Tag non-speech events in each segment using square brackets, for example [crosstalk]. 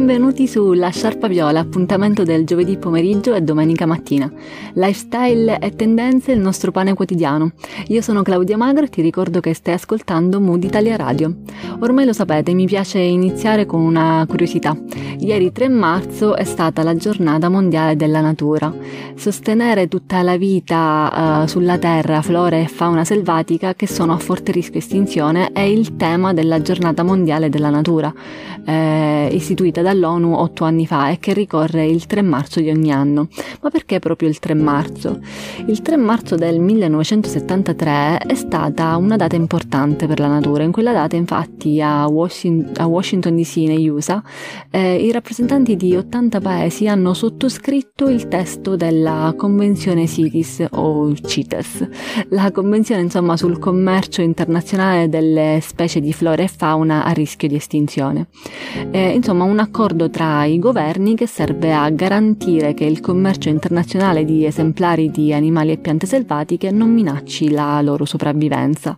Benvenuti su La Sciarpa Viola, appuntamento del giovedì pomeriggio e domenica mattina. Lifestyle e tendenze, il nostro pane quotidiano. Io sono Claudia Magro e ti ricordo che stai ascoltando Mood Italia Radio. Ormai lo sapete, mi piace iniziare con una curiosità. Ieri 3 marzo è stata la giornata mondiale della natura. Sostenere tutta la vita uh, sulla Terra, flora e fauna selvatica che sono a forte rischio estinzione è il tema della giornata mondiale della natura. Eh, istituita dall'ONU otto anni fa e che ricorre il 3 marzo di ogni anno. Ma perché proprio il 3 marzo? Il 3 marzo del 1973 è stata una data importante per la natura. In quella data, infatti, a Washington, a Washington DC, negli USA, eh, i rappresentanti di 80 paesi hanno sottoscritto il testo della Convenzione CITES o CITES, la convenzione insomma sul commercio internazionale delle specie di flora e fauna a rischio di estinzione. Eh, insomma, un accordo tra i governi che serve a garantire che il commercio internazionale di esemplari di animali e piante selvatiche non minacci la loro sopravvivenza.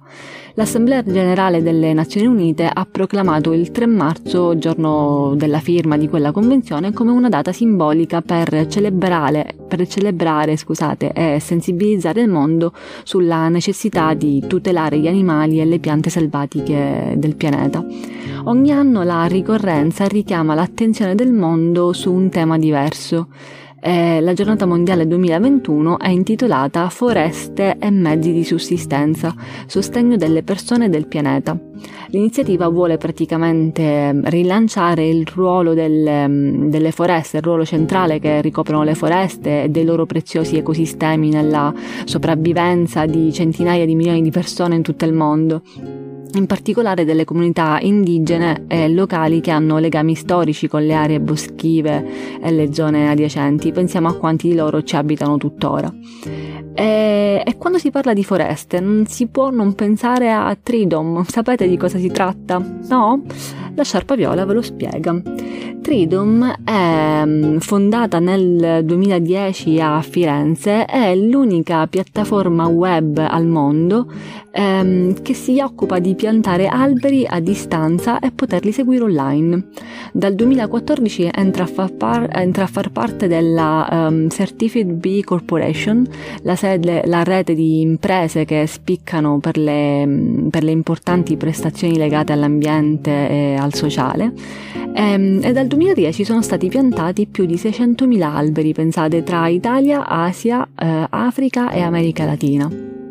L'Assemblea generale delle Nazioni Unite ha proclamato il 3 marzo, giorno della firma di quella convenzione, come una data simbolica per celebrare, per celebrare scusate, e sensibilizzare il mondo sulla necessità di tutelare gli animali e le piante selvatiche del pianeta. Ogni anno la ricorrenza richiama l'attenzione del mondo su un tema diverso. Eh, la giornata mondiale 2021 è intitolata Foreste e mezzi di sussistenza, sostegno delle persone e del pianeta. L'iniziativa vuole praticamente rilanciare il ruolo del, delle foreste, il ruolo centrale che ricoprono le foreste e dei loro preziosi ecosistemi nella sopravvivenza di centinaia di milioni di persone in tutto il mondo in particolare delle comunità indigene e locali che hanno legami storici con le aree boschive e le zone adiacenti. Pensiamo a quanti di loro ci abitano tuttora. E, e, quando si parla di foreste non si può non pensare a Tridom. Sapete di cosa si tratta? No? La sciarpa viola ve lo spiega. Tridom è mm, fondata nel 2010 a Firenze, è l'unica piattaforma web al mondo ehm, che si occupa di piantare alberi a distanza e poterli seguire online. Dal 2014 entra a far, par- entra a far parte della um, Certified Bee Corporation, la, sede, la, rete di imprese che spiccano per le, per le importanti prestazioni legate all'ambiente e al sociale. E, ehm, e dal 2010 sono stati piantati più di 600.000 alberi, pensate, tra Italia, Asia, eh, Africa e America Latina.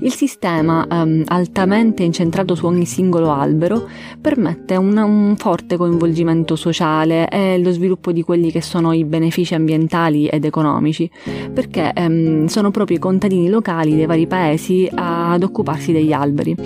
Il sistema, um, altamente incentrato su ogni singolo albero, permette una, un forte coinvolgimento sociale e lo sviluppo di quelli che sono i benefici ambientali ed economici, perché um, sono proprio i contadini locali dei vari paesi ad occuparsi degli alberi.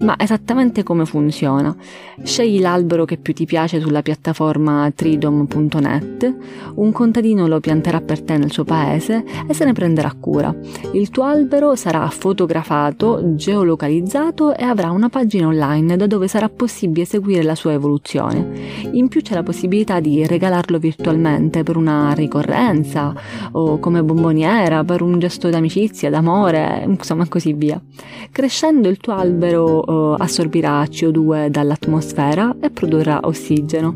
Ma esattamente come funziona? Scegli l'albero che più ti piace sulla piattaforma tridom.net, un contadino lo pianterà per te nel suo paese e se ne prenderà cura. Il tuo albero sarà fotografato mapettato, geolocalizzato e avrà una pagina online da dove sarà possibile seguire la sua evoluzione. In più c'è la possibilità di regalarlo virtualmente per una ricorrenza o come bomboniera, per un gesto d'amicizia, d'amore, insomma così via. Crescendo il tuo albero eh, assorbirà CO2 dall'atmosfera e produrrà ossigeno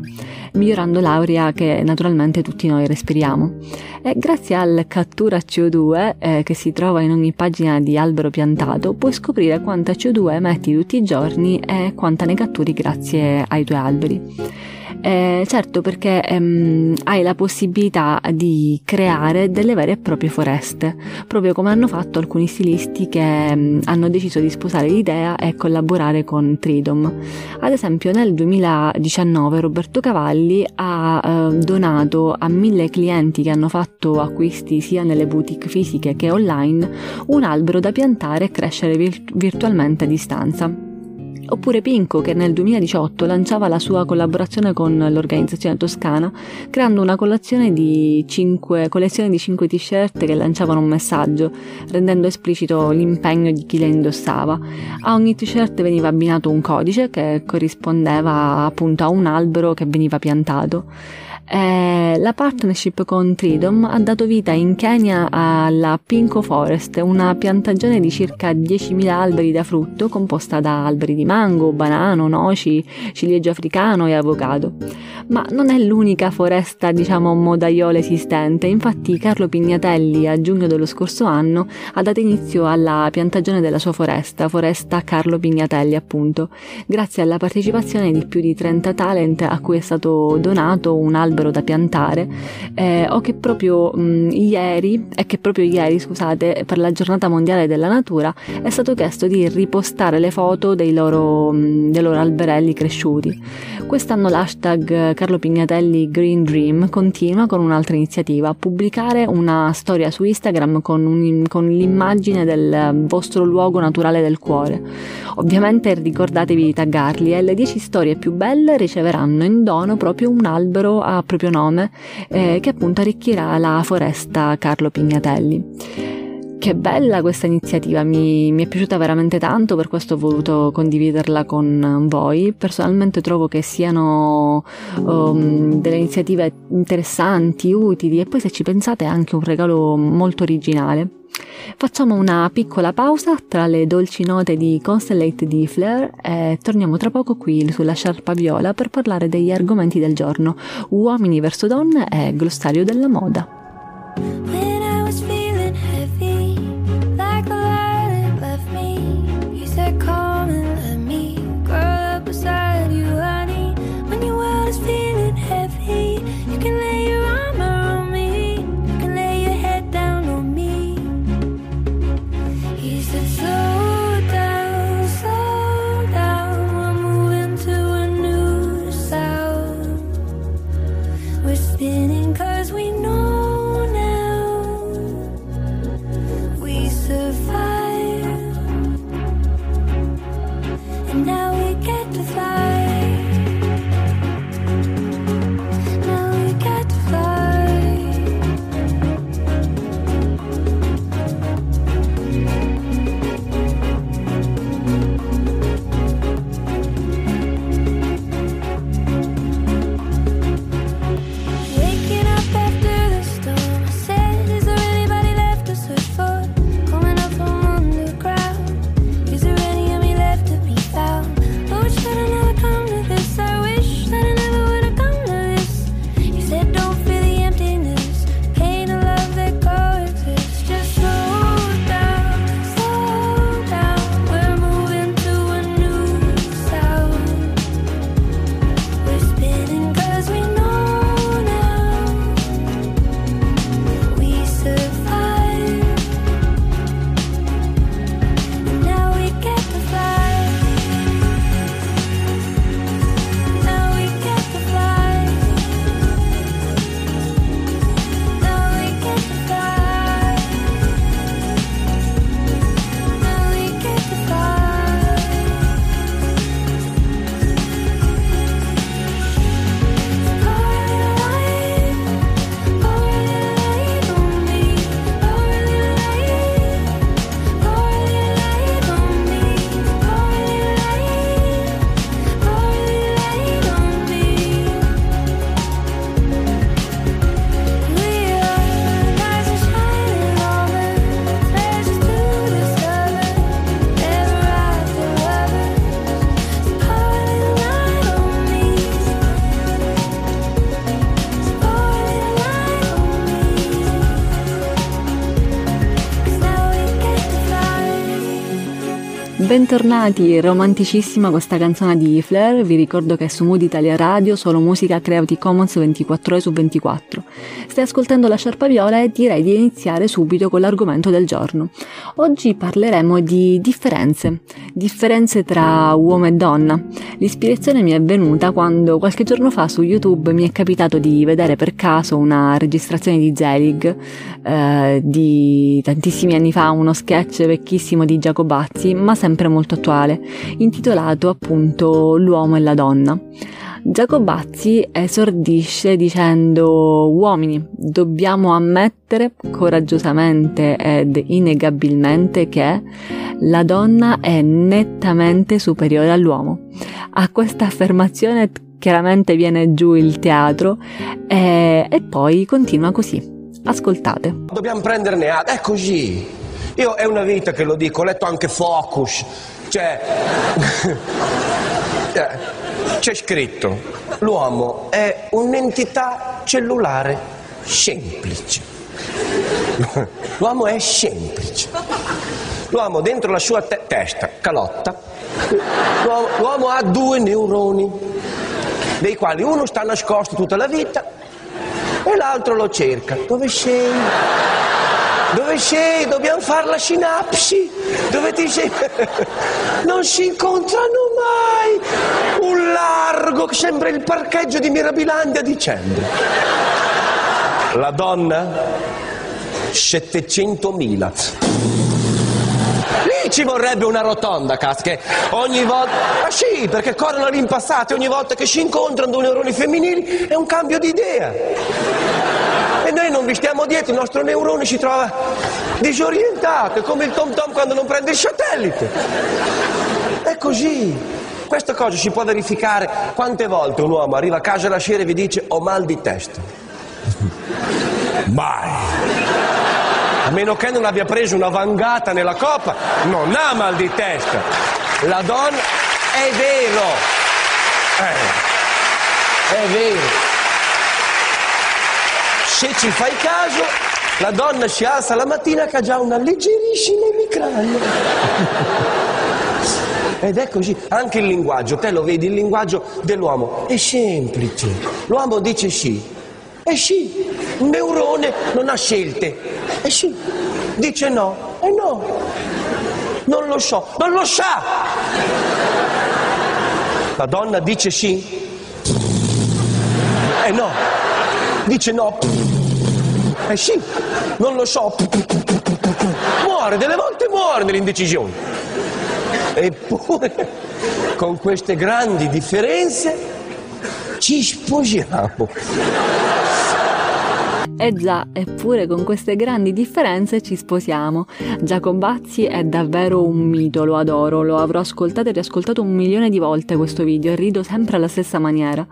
migliorando l'aria che naturalmente tutti noi respiriamo. E grazie al cattura CO2 eh, che si trova in ogni pagina di albero piantato, puoi scoprire quanta CO2 emetti tutti i giorni e quanta ne catturi grazie ai tuoi alberi. Eh, certo perché ehm, hai la possibilità di creare delle vere e proprie foreste, proprio come hanno fatto alcuni stilisti che ehm, hanno deciso di sposare l'idea e collaborare con Tridom. Ad esempio nel 2019 Roberto Cavalli ha eh, donato a mille clienti che hanno fatto acquisti sia nelle boutique fisiche che online un albero da piantare e crescere virt- virtualmente a distanza oppure Pinco che nel 2018 lanciava la sua collaborazione con l'organizzazione toscana creando una collezione di 5, collezione di 5 t-shirt che lanciavano un messaggio rendendo esplicito l'impegno di chi le indossava. A ogni t-shirt veniva abbinato un codice che corrispondeva appunto a un albero che veniva piantato. Eh, la partnership con Tridom ha dato vita in Kenya alla Pinko Forest, una piantagione di circa 10.000 alberi da frutto composta da alberi di mango, banano, noci, ciliegio africano e avocado. Ma non è l'unica foresta, diciamo, modaiola esistente, infatti Carlo Pignatelli a giugno dello scorso anno ha dato inizio alla piantagione della sua foresta, foresta Carlo Pignatelli appunto, grazie alla partecipazione di più di 30 talent a cui è stato donato un albero da piantare eh, o che proprio mh, ieri, e che proprio ieri scusate, per la giornata mondiale della natura è stato chiesto di ripostare le foto dei loro, mh, dei loro alberelli cresciuti. Quest'anno l'hashtag Carlo Pignatelli Green Dream continua con un'altra iniziativa, pubblicare una storia su Instagram con, un, con l'immagine del vostro luogo naturale del cuore. Ovviamente ricordatevi di taggarli e le 10 storie più belle riceveranno in dono proprio un albero a proprio nome eh, che appunto arricchirà la foresta Carlo Pignatelli. Che bella questa iniziativa, mi, mi, è piaciuta veramente tanto, per questo ho voluto condividerla con voi. Personalmente trovo che siano um, delle iniziative interessanti, utili e poi se ci pensate è anche un regalo molto originale. Facciamo una piccola pausa tra le dolci note di Constellate di Flair e torniamo tra poco qui sulla sciarpa viola per parlare degli argomenti del giorno, uomini verso donne e glossario della moda. Bentornati, romanticissima questa canzone di Flair, vi ricordo che è su Mood Italia Radio, solo musica Creative Commons 24 ore su 24. Stai ascoltando la Sciarpa Viola e direi di iniziare subito con l'argomento del giorno. Oggi parleremo di differenze, differenze tra uomo e donna. L'ispirazione mi è venuta quando qualche giorno fa su YouTube mi è capitato di vedere per caso una registrazione di Zelig eh, di tantissimi anni fa, uno sketch vecchissimo di Giacobazzi, ma sempre sempre molto attuale, intitolato appunto L'uomo e la donna. Giacobazzi esordisce dicendo uomini, dobbiamo ammettere coraggiosamente ed innegabilmente che la donna è nettamente superiore all'uomo. A questa affermazione chiaramente viene giù il teatro e, e poi continua così. Ascoltate. Dobbiamo prenderne atto, è così. Io è una vita che lo dico, ho letto anche Focus, cioè eh, [laughs] c'è scritto, l'uomo è un'entità cellulare semplice. L'uomo è semplice. L'uomo dentro la sua te- testa, calotta, l'uomo, l'uomo ha due neuroni, dei quali uno sta nascosto tutta la vita e l'altro lo cerca. Dove sei? Dove sei? Dobbiamo fare la sinapsi. Dove ti sei? [laughs] Non si incontrano mai. Un largo che sembra il parcheggio di Mirabilandia dicembre. La donna? 700.000 ci vorrebbe una rotonda, cazzo, che ogni volta... Ah sì, perché corrono all'impassate, ogni volta che si incontrano due neuroni femminili è un cambio di idea. E noi non vi stiamo dietro, il nostro neurone si trova disorientato, è come il tom tom quando non prende il satellite. È così. Questa cosa si può verificare quante volte un uomo arriva a casa la sera e vi dice ho mal di testa. Mai a meno che non abbia preso una vangata nella coppa, non ha mal di testa. La donna è vero, eh, è vero. Se ci fai caso, la donna si alza la mattina che ha già una leggerissima emicrania. Ed è così, anche il linguaggio, te lo vedi, il linguaggio dell'uomo è semplice. L'uomo dice sì, e sì, un neurone non ha scelte, eh sì, dice no, e no, non lo so, non lo sa. La donna dice sì, e no, dice no, sì, non lo so. Muore, delle volte muore nell'indecisione. Eppure, con queste grandi differenze, ci sposiamo. Eh già, eppure con queste grandi differenze ci sposiamo. Giacobazzi è davvero un mito, lo adoro, lo avrò ascoltato e riascoltato un milione di volte questo video e rido sempre alla stessa maniera.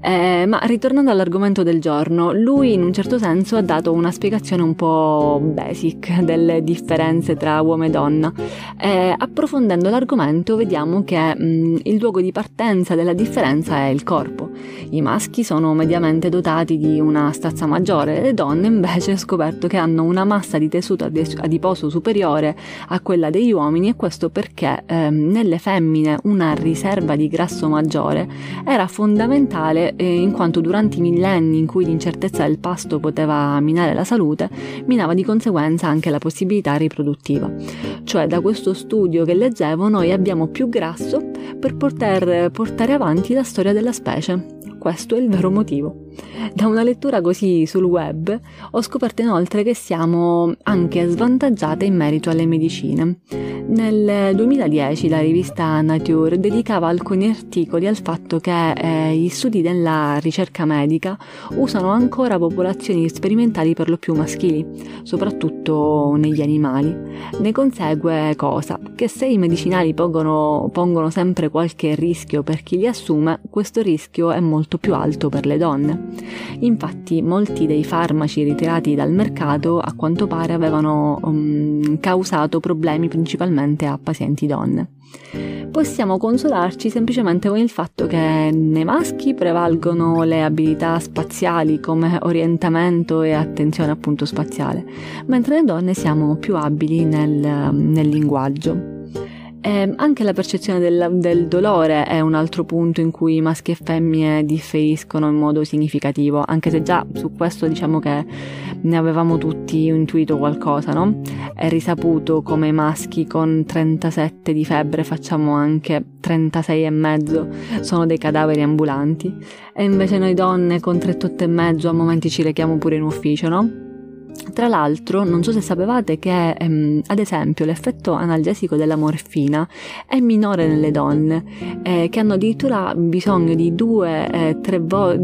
Eh, ma ritornando all'argomento del giorno, lui in un certo senso ha dato una spiegazione un po' basic delle differenze tra uomo e donna. Eh, approfondendo l'argomento vediamo che mh, mm, il luogo di partenza della differenza è il corpo. I maschi sono mediamente dotati di una stazza maggiore, le donne invece ho scoperto che hanno una massa di tessuto adiposo superiore a quella degli uomini e questo perché eh, nelle femmine una riserva di grasso maggiore era fondamentale eh, in quanto durante i millenni in cui l'incertezza del pasto poteva minare la salute, minava di conseguenza anche la possibilità riproduttiva. Cioè da questo studio che leggevo noi abbiamo più grasso per poter portare avanti la storia della specie. Questo è il vero motivo. Da una lettura così sul web ho scoperto inoltre che siamo anche svantaggiate in merito alle medicine. Nel 2010 la rivista Nature dedicava alcuni articoli al fatto che eh, gli studi della ricerca medica usano ancora popolazioni sperimentali per lo più maschili, soprattutto negli animali. Ne consegue cosa? Che se i medicinali pongono, pongono sempre qualche rischio per chi li assume, questo rischio è molto più alto per le donne. Infatti molti dei farmaci ritirati dal mercato a quanto pare avevano um, causato problemi principalmente a pazienti donne. Possiamo consolarci semplicemente con il fatto che nei maschi prevalgono le abilità spaziali come orientamento e attenzione appunto spaziale, mentre le donne siamo più abili nel, nel linguaggio. E anche la percezione del, del, dolore è un altro punto in cui maschi e femmine differiscono in modo significativo, anche se già su questo diciamo che ne avevamo tutti intuito qualcosa, no? È risaputo come i maschi con 37 di febbre facciamo anche 36 e mezzo, sono dei cadaveri ambulanti, e invece noi donne con 38 e mezzo a momenti ci rechiamo pure in ufficio, no? Tra l'altro, non so se sapevate che, ehm, ad esempio, l'effetto analgesico della morfina è minore nelle donne, eh, che hanno addirittura bisogno di 2-3 eh, vo-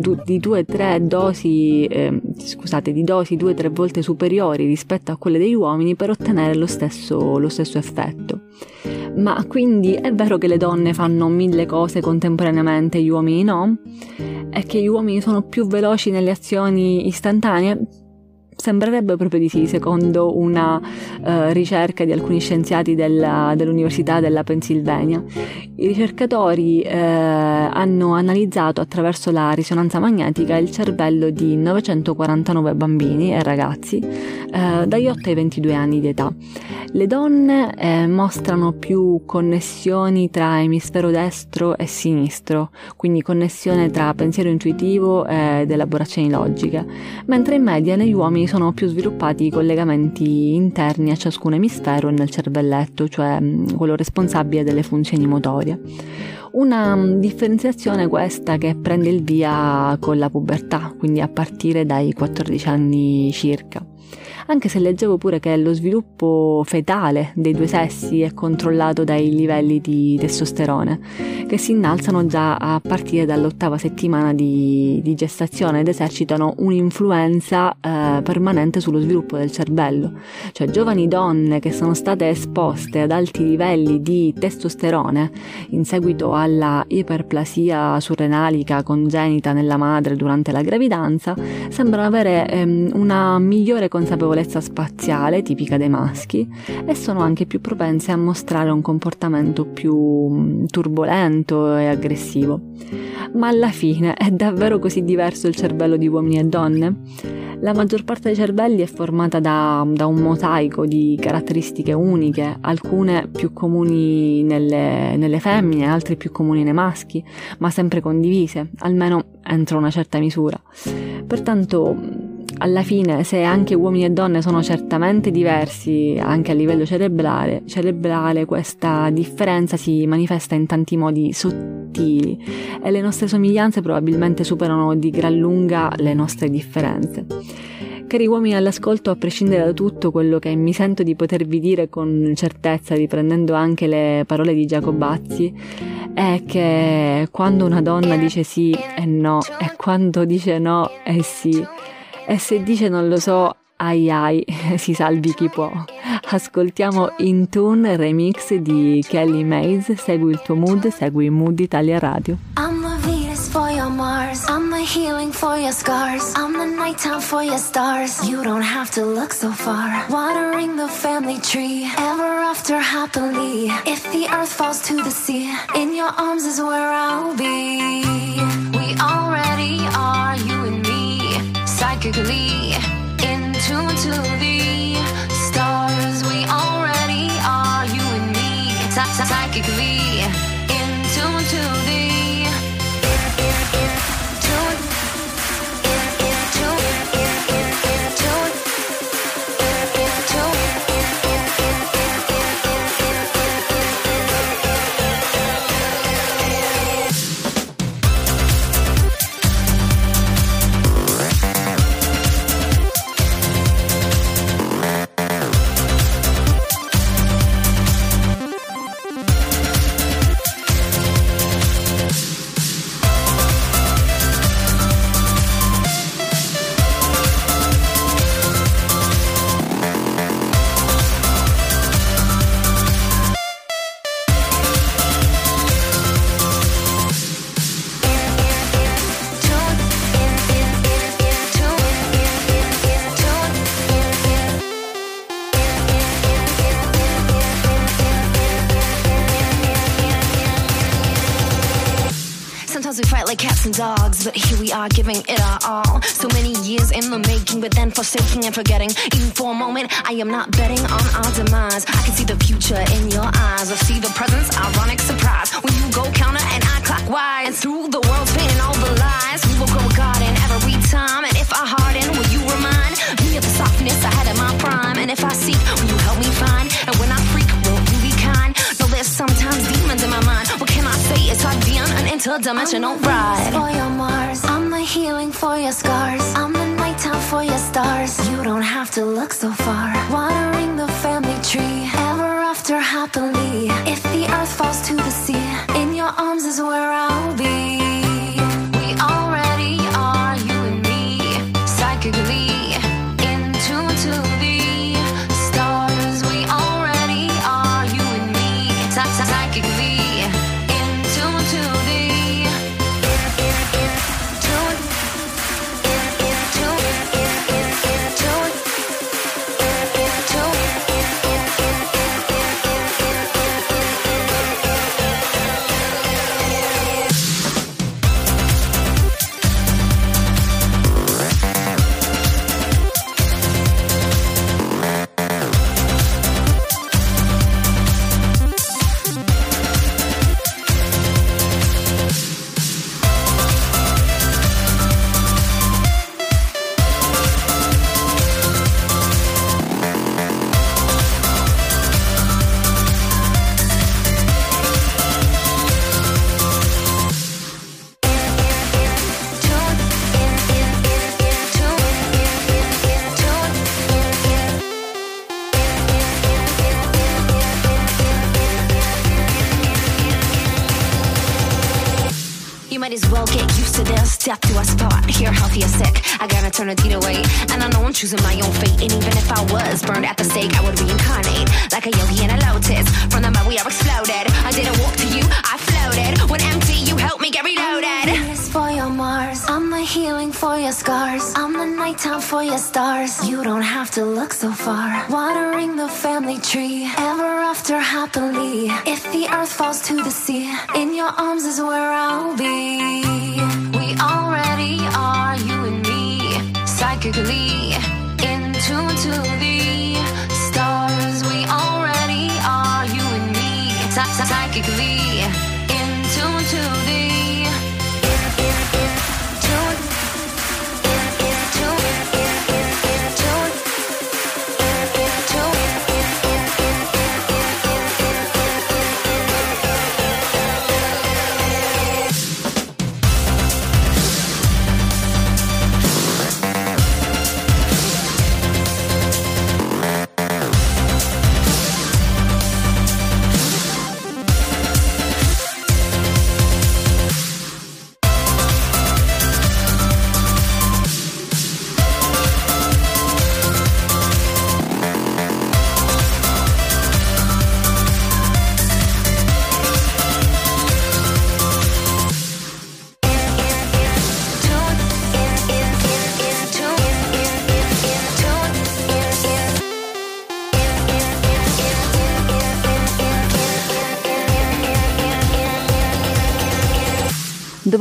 dosi, eh, scusate, di dosi 2-3 volte superiori rispetto a quelle degli uomini per ottenere lo stesso, lo stesso effetto. Ma quindi è vero che le donne fanno mille cose contemporaneamente, gli uomini no? E che gli uomini sono più veloci nelle azioni istantanee? Sembrerebbe proprio di sì, secondo una uh, ricerca di alcuni scienziati della, dell'Università della Pennsylvania. I ricercatori uh, hanno analizzato attraverso la risonanza magnetica il cervello di 949 bambini e ragazzi uh, dagli 8 ai 22 anni di età. Le donne eh, mostrano più connessioni tra emisfero destro e sinistro, quindi connessione tra pensiero intuitivo ed elaborazioni logiche, mentre in media negli uomini sono più sviluppati i collegamenti interni a ciascun emisfero e nel cervelletto, cioè mm, quello responsabile delle funzioni motorie. Una mm, differenziazione questa che prende il via con la pubertà, quindi a partire dai 14 anni circa anche se leggevo pure che lo sviluppo fetale dei due sessi è controllato dai livelli di testosterone, che si innalzano già a partire dall'ottava settimana di, di gestazione ed esercitano un'influenza eh, permanente sullo sviluppo del cervello. Cioè giovani donne che sono state esposte ad alti livelli di testosterone in seguito alla iperplasia surrenalica congenita nella madre durante la gravidanza sembrano avere ehm, una migliore consapevolezza consapevolezza spaziale tipica dei maschi e sono anche più propense a mostrare un comportamento più mm, turbolento e aggressivo. Ma alla fine è davvero così diverso il cervello di uomini e donne? La maggior parte dei cervelli è formata da, da un mosaico di caratteristiche uniche, alcune più comuni nelle, nelle femmine, altre più comuni nei maschi, ma sempre condivise, almeno entro una certa misura. Pertanto alla fine, se anche uomini e donne sono certamente diversi anche a livello cerebrale, cerebrale questa differenza si manifesta in tanti modi sottili e le nostre somiglianze probabilmente superano di gran lunga le nostre differenze. Cari uomini all'ascolto, a prescindere da tutto quello che mi sento di potervi dire con certezza, riprendendo anche le parole di Giacobazzi, è che quando una donna dice sì e no, e quando dice no e sì, e se dice non lo so, ai ai, [laughs] si salvi chi può. Ascoltiamo In Tune remix di Kelly Mays, segui il tuo mood, segui Mood Italia Radio. I'm the Venus for your Mars, I'm the healing for your scars, I'm the nighttime for your stars. You don't have to look so far. Watering the family tree, ever after happily. If the earth falls to the sea, in your arms is where I'll be. We already are, you. Psychically in tune to the forsaking and forgetting. Even for a moment, I am not betting on our demise. I can see the future in your eyes. I see the presence, ironic surprise. When you go counter and I clockwise. And through the world's pain and all the lies, we will grow a garden every time. And if I harden, will you remind me of the softness I had in my prime? And if I seek, will you help me find? And when I freak, won't you be kind? No, there's sometimes demons in my mind. What can I say? It's hard being an interdimensional ride. For your Mars I'm the healing for your scars. I'm the for your stars. You don't have to look so far. Watering the family tree, ever after happily. If the earth falls to the sea, in your arms is where I'll choosing my own fate. And even if I was burned at the stake, I would reincarnate. Like a yogi in a lotus. From the mud we are exploded. I didn't walk to you, I floated. When empty, you helped me get reloaded. Venus for your Mars. I'm the healing for your scars. I'm the nighttime for your stars. You don't have to look so far. Watering the family tree. Ever after happily. If the earth falls to the sea, in your arms is where I'll be. We already are, you and me. Psychically.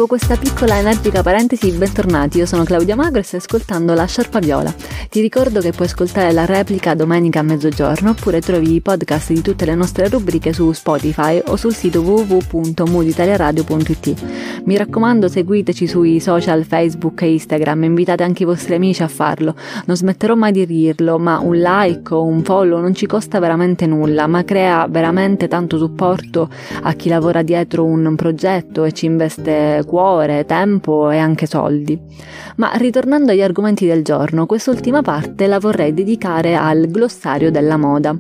Dopo questa piccola energica parentesi, bentornati, io sono Claudia Magro e stai ascoltando La Sciarpa Viola. Ti ricordo che puoi ascoltare la replica domenica a mezzogiorno oppure trovi i podcast di tutte le nostre rubriche su Spotify o sul sito www.mooditaliaradio.it. Mi raccomando seguiteci sui social Facebook e Instagram, invitate anche i vostri amici a farlo. Non smetterò mai di dirlo, ma un like o un follow non ci costa veramente nulla, ma crea veramente tanto supporto a chi lavora dietro un progetto e ci investe cuore, tempo e anche soldi. Ma ritornando agli argomenti del giorno, quest'ultima parte la vorrei dedicare al glossario della moda.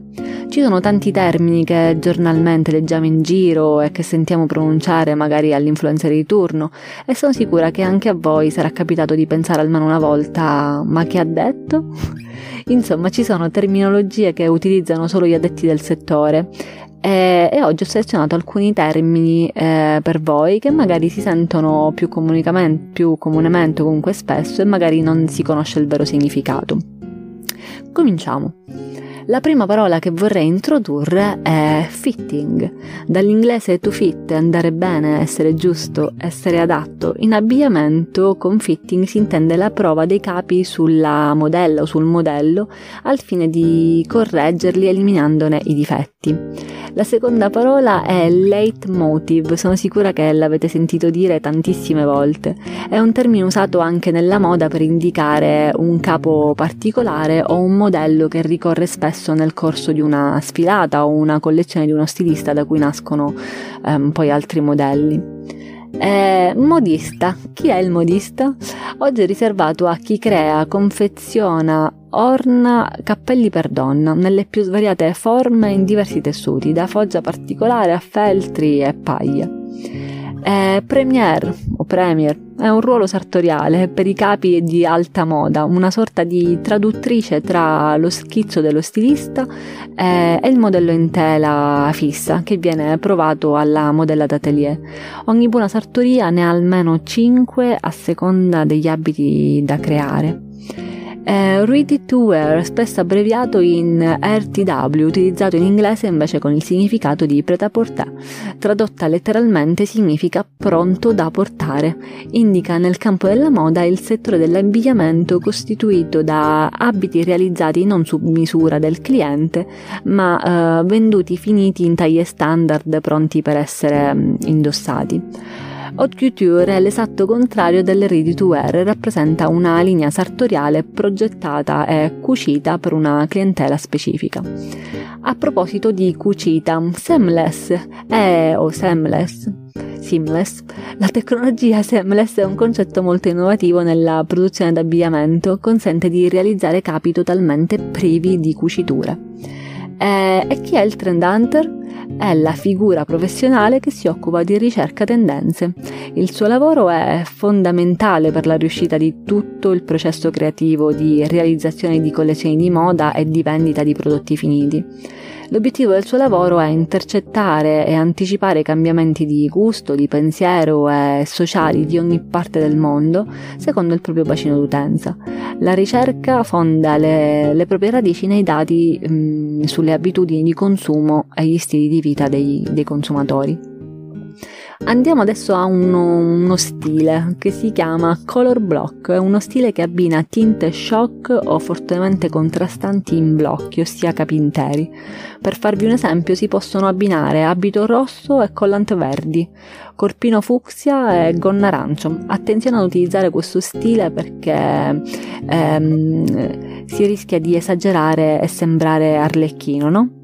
Ci sono tanti termini che giornalmente leggiamo in giro e che sentiamo pronunciare magari all'influencer di turno e sono sicura che anche a voi sarà capitato di pensare almeno una volta ma che ha detto? [laughs] Insomma, ci sono terminologie che utilizzano solo gli addetti del settore e, e oggi ho selezionato alcuni termini eh, per voi che magari si sentono più, più comunemente o comunque spesso e magari non si conosce il vero significato. Cominciamo. La prima parola che vorrei introdurre è fitting, dall'inglese to fit, andare bene, essere giusto, essere adatto. In abbigliamento con fitting si intende la prova dei capi sulla modella o sul modello al fine di correggerli eliminandone i difetti. La seconda parola è leitmotiv, sono sicura che l'avete sentito dire tantissime volte. È un termine usato anche nella moda per indicare un capo particolare o un modello che ricorre spesso nel corso di una sfilata o una collezione di uno stilista da cui nascono ehm, poi altri modelli. Eh, modista. Chi è il modista? Oggi è riservato a chi crea, confeziona, orna cappelli per donna nelle più svariate forme in diversi tessuti, da foggia particolare a feltri e paglia. Eh, premier premier è un ruolo sartoriale per i capi di alta moda, una sorta di traduttrice tra lo schizzo dello stilista eh, e il modello in tela fissa che viene provato alla modella d'atelier. Ogni buona sartoria ne ha almeno 5 a seconda degli abiti da creare. Eh, ready to wear, spesso abbreviato in RTW, utilizzato in inglese invece con il significato di pret-à-porter. Tradotta letteralmente significa pronto da portare. Indica nel campo della moda il settore dell'abbigliamento costituito da abiti realizzati non su misura del cliente, ma eh, venduti finiti in taglie standard pronti per essere mm, indossati. Haute couture è l'esatto contrario del ready to wear rappresenta una linea sartoriale progettata e cucita per una clientela specifica. A proposito di cucita, seamless è o seamless seamless. La tecnologia seamless è un concetto molto innovativo nella produzione d'abbigliamento, consente di realizzare capi totalmente privi di cuciture. E, e chi è il trend hunter? È la figura professionale che si occupa di ricerca tendenze. Il suo lavoro è fondamentale per la riuscita di tutto il processo creativo di realizzazione di collezioni di moda e di vendita di prodotti finiti. L'obiettivo del suo lavoro è intercettare e anticipare i cambiamenti di gusto, di pensiero e sociali di ogni parte del mondo secondo il proprio bacino d'utenza. La ricerca fonda le, le proprie radici nei dati mh, sulle abitudini di consumo e gli stili di vita dei, dei consumatori. Andiamo adesso a uno, uno, stile che si chiama Color Block, è uno stile che abbina tinte shock o fortemente contrastanti in blocchi, ossia capi interi. Per farvi un esempio si possono abbinare abito rosso e collante verdi, corpino fucsia e gonna arancio. Attenzione ad utilizzare questo stile perché ehm, si rischia di esagerare e sembrare arlecchino, no?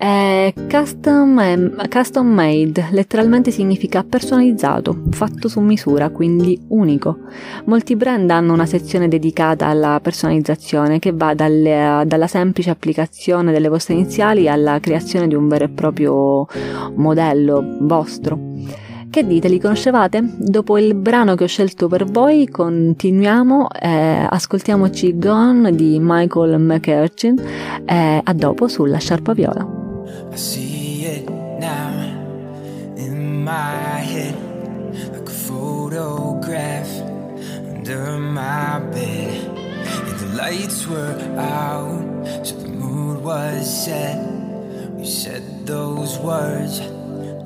È custom, custom made, letteralmente significa personalizzato, fatto su misura, quindi unico. Molti brand hanno una sezione dedicata alla personalizzazione che va dalle, dalla semplice applicazione delle vostre iniziali alla creazione di un vero e proprio modello vostro. Che dite, li conoscevate? Dopo il brano che ho scelto per voi, continuiamo e ascoltiamoci Gone di Michael McCurchin e a dopo sulla sciarpa viola. I see it now in my head, like a photograph under my bed. And the lights were out, so the mood was set. We said those words.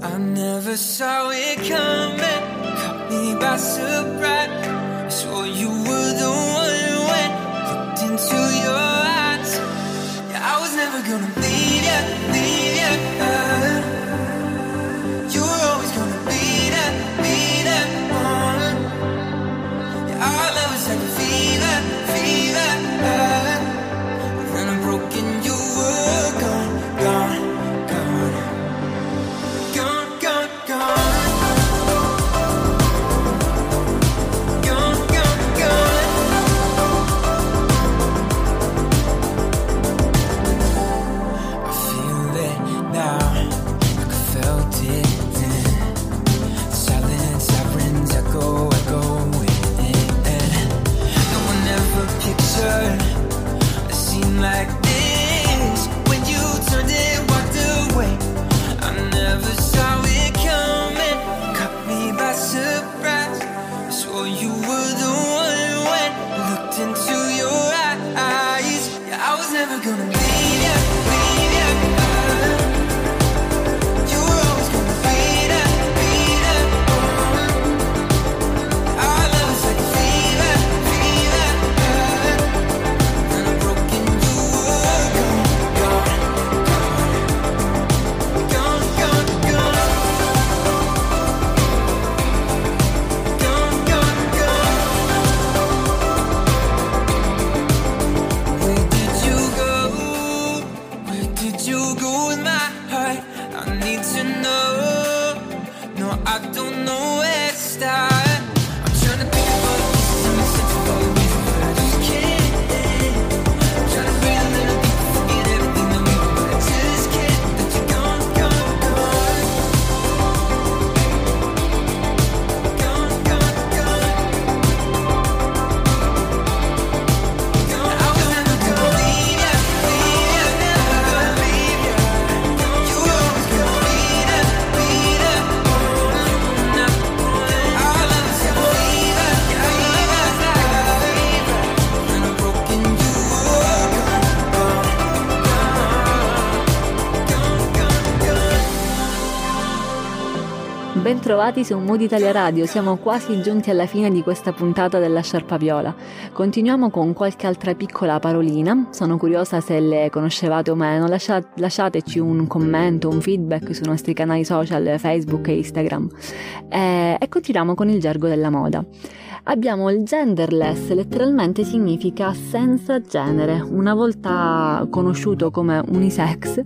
I never saw it coming, caught me by surprise. I swore you were the one when looked into your eyes. Yeah, I was never gonna gonna Bentrovati su Mood Italia Radio, siamo quasi giunti alla fine di questa puntata della Sciarpa Viola. Continuiamo con qualche altra piccola parolina, sono curiosa se le conoscevate o meno, lasciateci un commento, un feedback sui nostri canali social Facebook e Instagram. E, e continuiamo con il gergo della moda abbiamo il genderless, letteralmente significa senza genere, una volta conosciuto come unisex,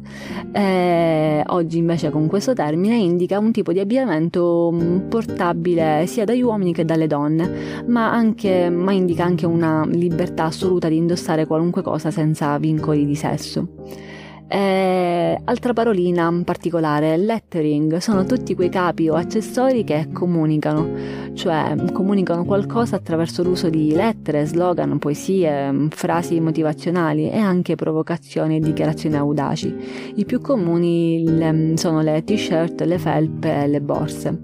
eh, oggi invece con questo termine indica un tipo di abbigliamento mm, portabile sia dagli uomini che dalle donne, ma, anche, ma indica anche una libertà assoluta di indossare qualunque cosa senza vincoli di sesso. E altra parolina in particolare, lettering, sono tutti quei capi o accessori che comunicano, cioè comunicano qualcosa attraverso l'uso di lettere, slogan, poesie, frasi motivazionali e anche provocazioni e dichiarazioni audaci. I più comuni sono le t-shirt, le felpe e le borse.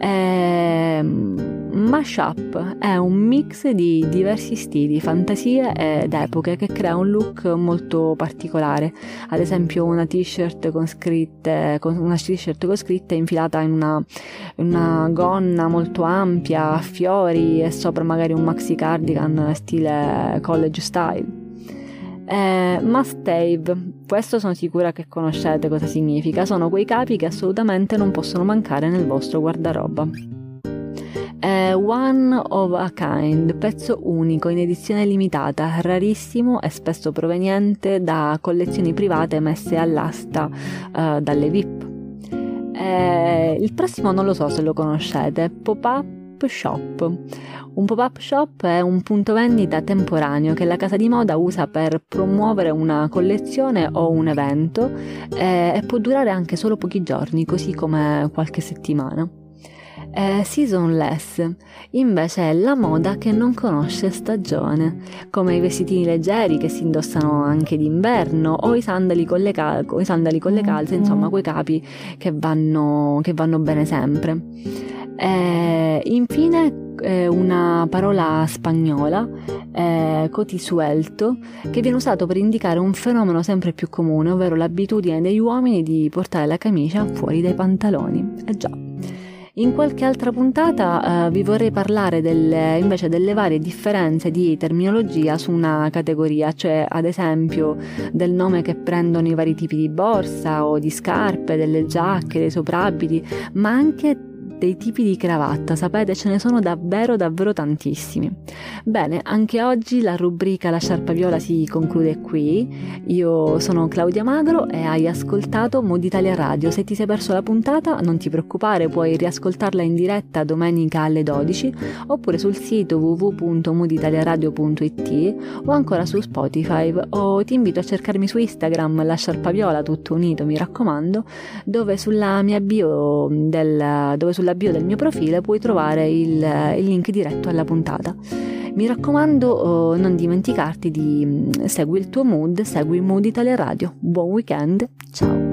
Ehm Mashup è un mix di diversi stili, fantasie ed epoche che crea un look molto particolare. Ad esempio una t-shirt con scritte, con una t-shirt con scritte infilata in una, una gonna molto ampia, a fiori e sopra magari un maxi cardigan stile college style. Eh, must have, questo sono sicura che conoscete cosa significa, sono quei capi che assolutamente non possono mancare nel vostro guardaroba. È One of a Kind, pezzo unico in edizione limitata, rarissimo e spesso proveniente da collezioni private messe all'asta uh, dalle VIP. Eh, il prossimo non lo so se lo conoscete, Pop-Up Shop. Un pop-up shop è un punto vendita temporaneo che la casa di moda usa per promuovere una collezione o un evento eh, e può durare anche solo pochi giorni, così come qualche settimana è seasonless, invece è la moda che non conosce stagione, come i vestitini leggeri che si indossano anche d'inverno o i sandali con le, cal- sandali con le calze, insomma quei capi che vanno, che vanno bene sempre. E infine una parola spagnola, eh, cotisuelto, che viene usato per indicare un fenomeno sempre più comune, ovvero l'abitudine degli uomini di portare la camicia fuori dai pantaloni. Eh già. In qualche altra puntata eh, vi vorrei parlare delle, invece delle varie differenze di terminologia su una categoria, cioè ad esempio del nome che prendono i vari tipi di borsa o di scarpe, delle giacche, dei soprabiti, ma anche dei tipi di cravatta, sapete ce ne sono davvero davvero tantissimi. Bene, anche oggi la rubrica La sciarpa viola si conclude qui. Io sono Claudia Magro e hai ascoltato Mood Italia Radio. Se ti sei perso la puntata, non ti preoccupare, puoi riascoltarla in diretta domenica alle 12 oppure sul sito www.mooditaliaradio.it o ancora su Spotify o ti invito a cercarmi su Instagram La sciarpa viola tutto unito, mi raccomando, dove sulla mia bio del dove sulla bio del mio profilo puoi trovare il, il link diretto alla puntata. Mi raccomando, oh, non dimenticarti di mm, segui il tuo mood, segui Mood Italia Radio. Buon weekend, ciao!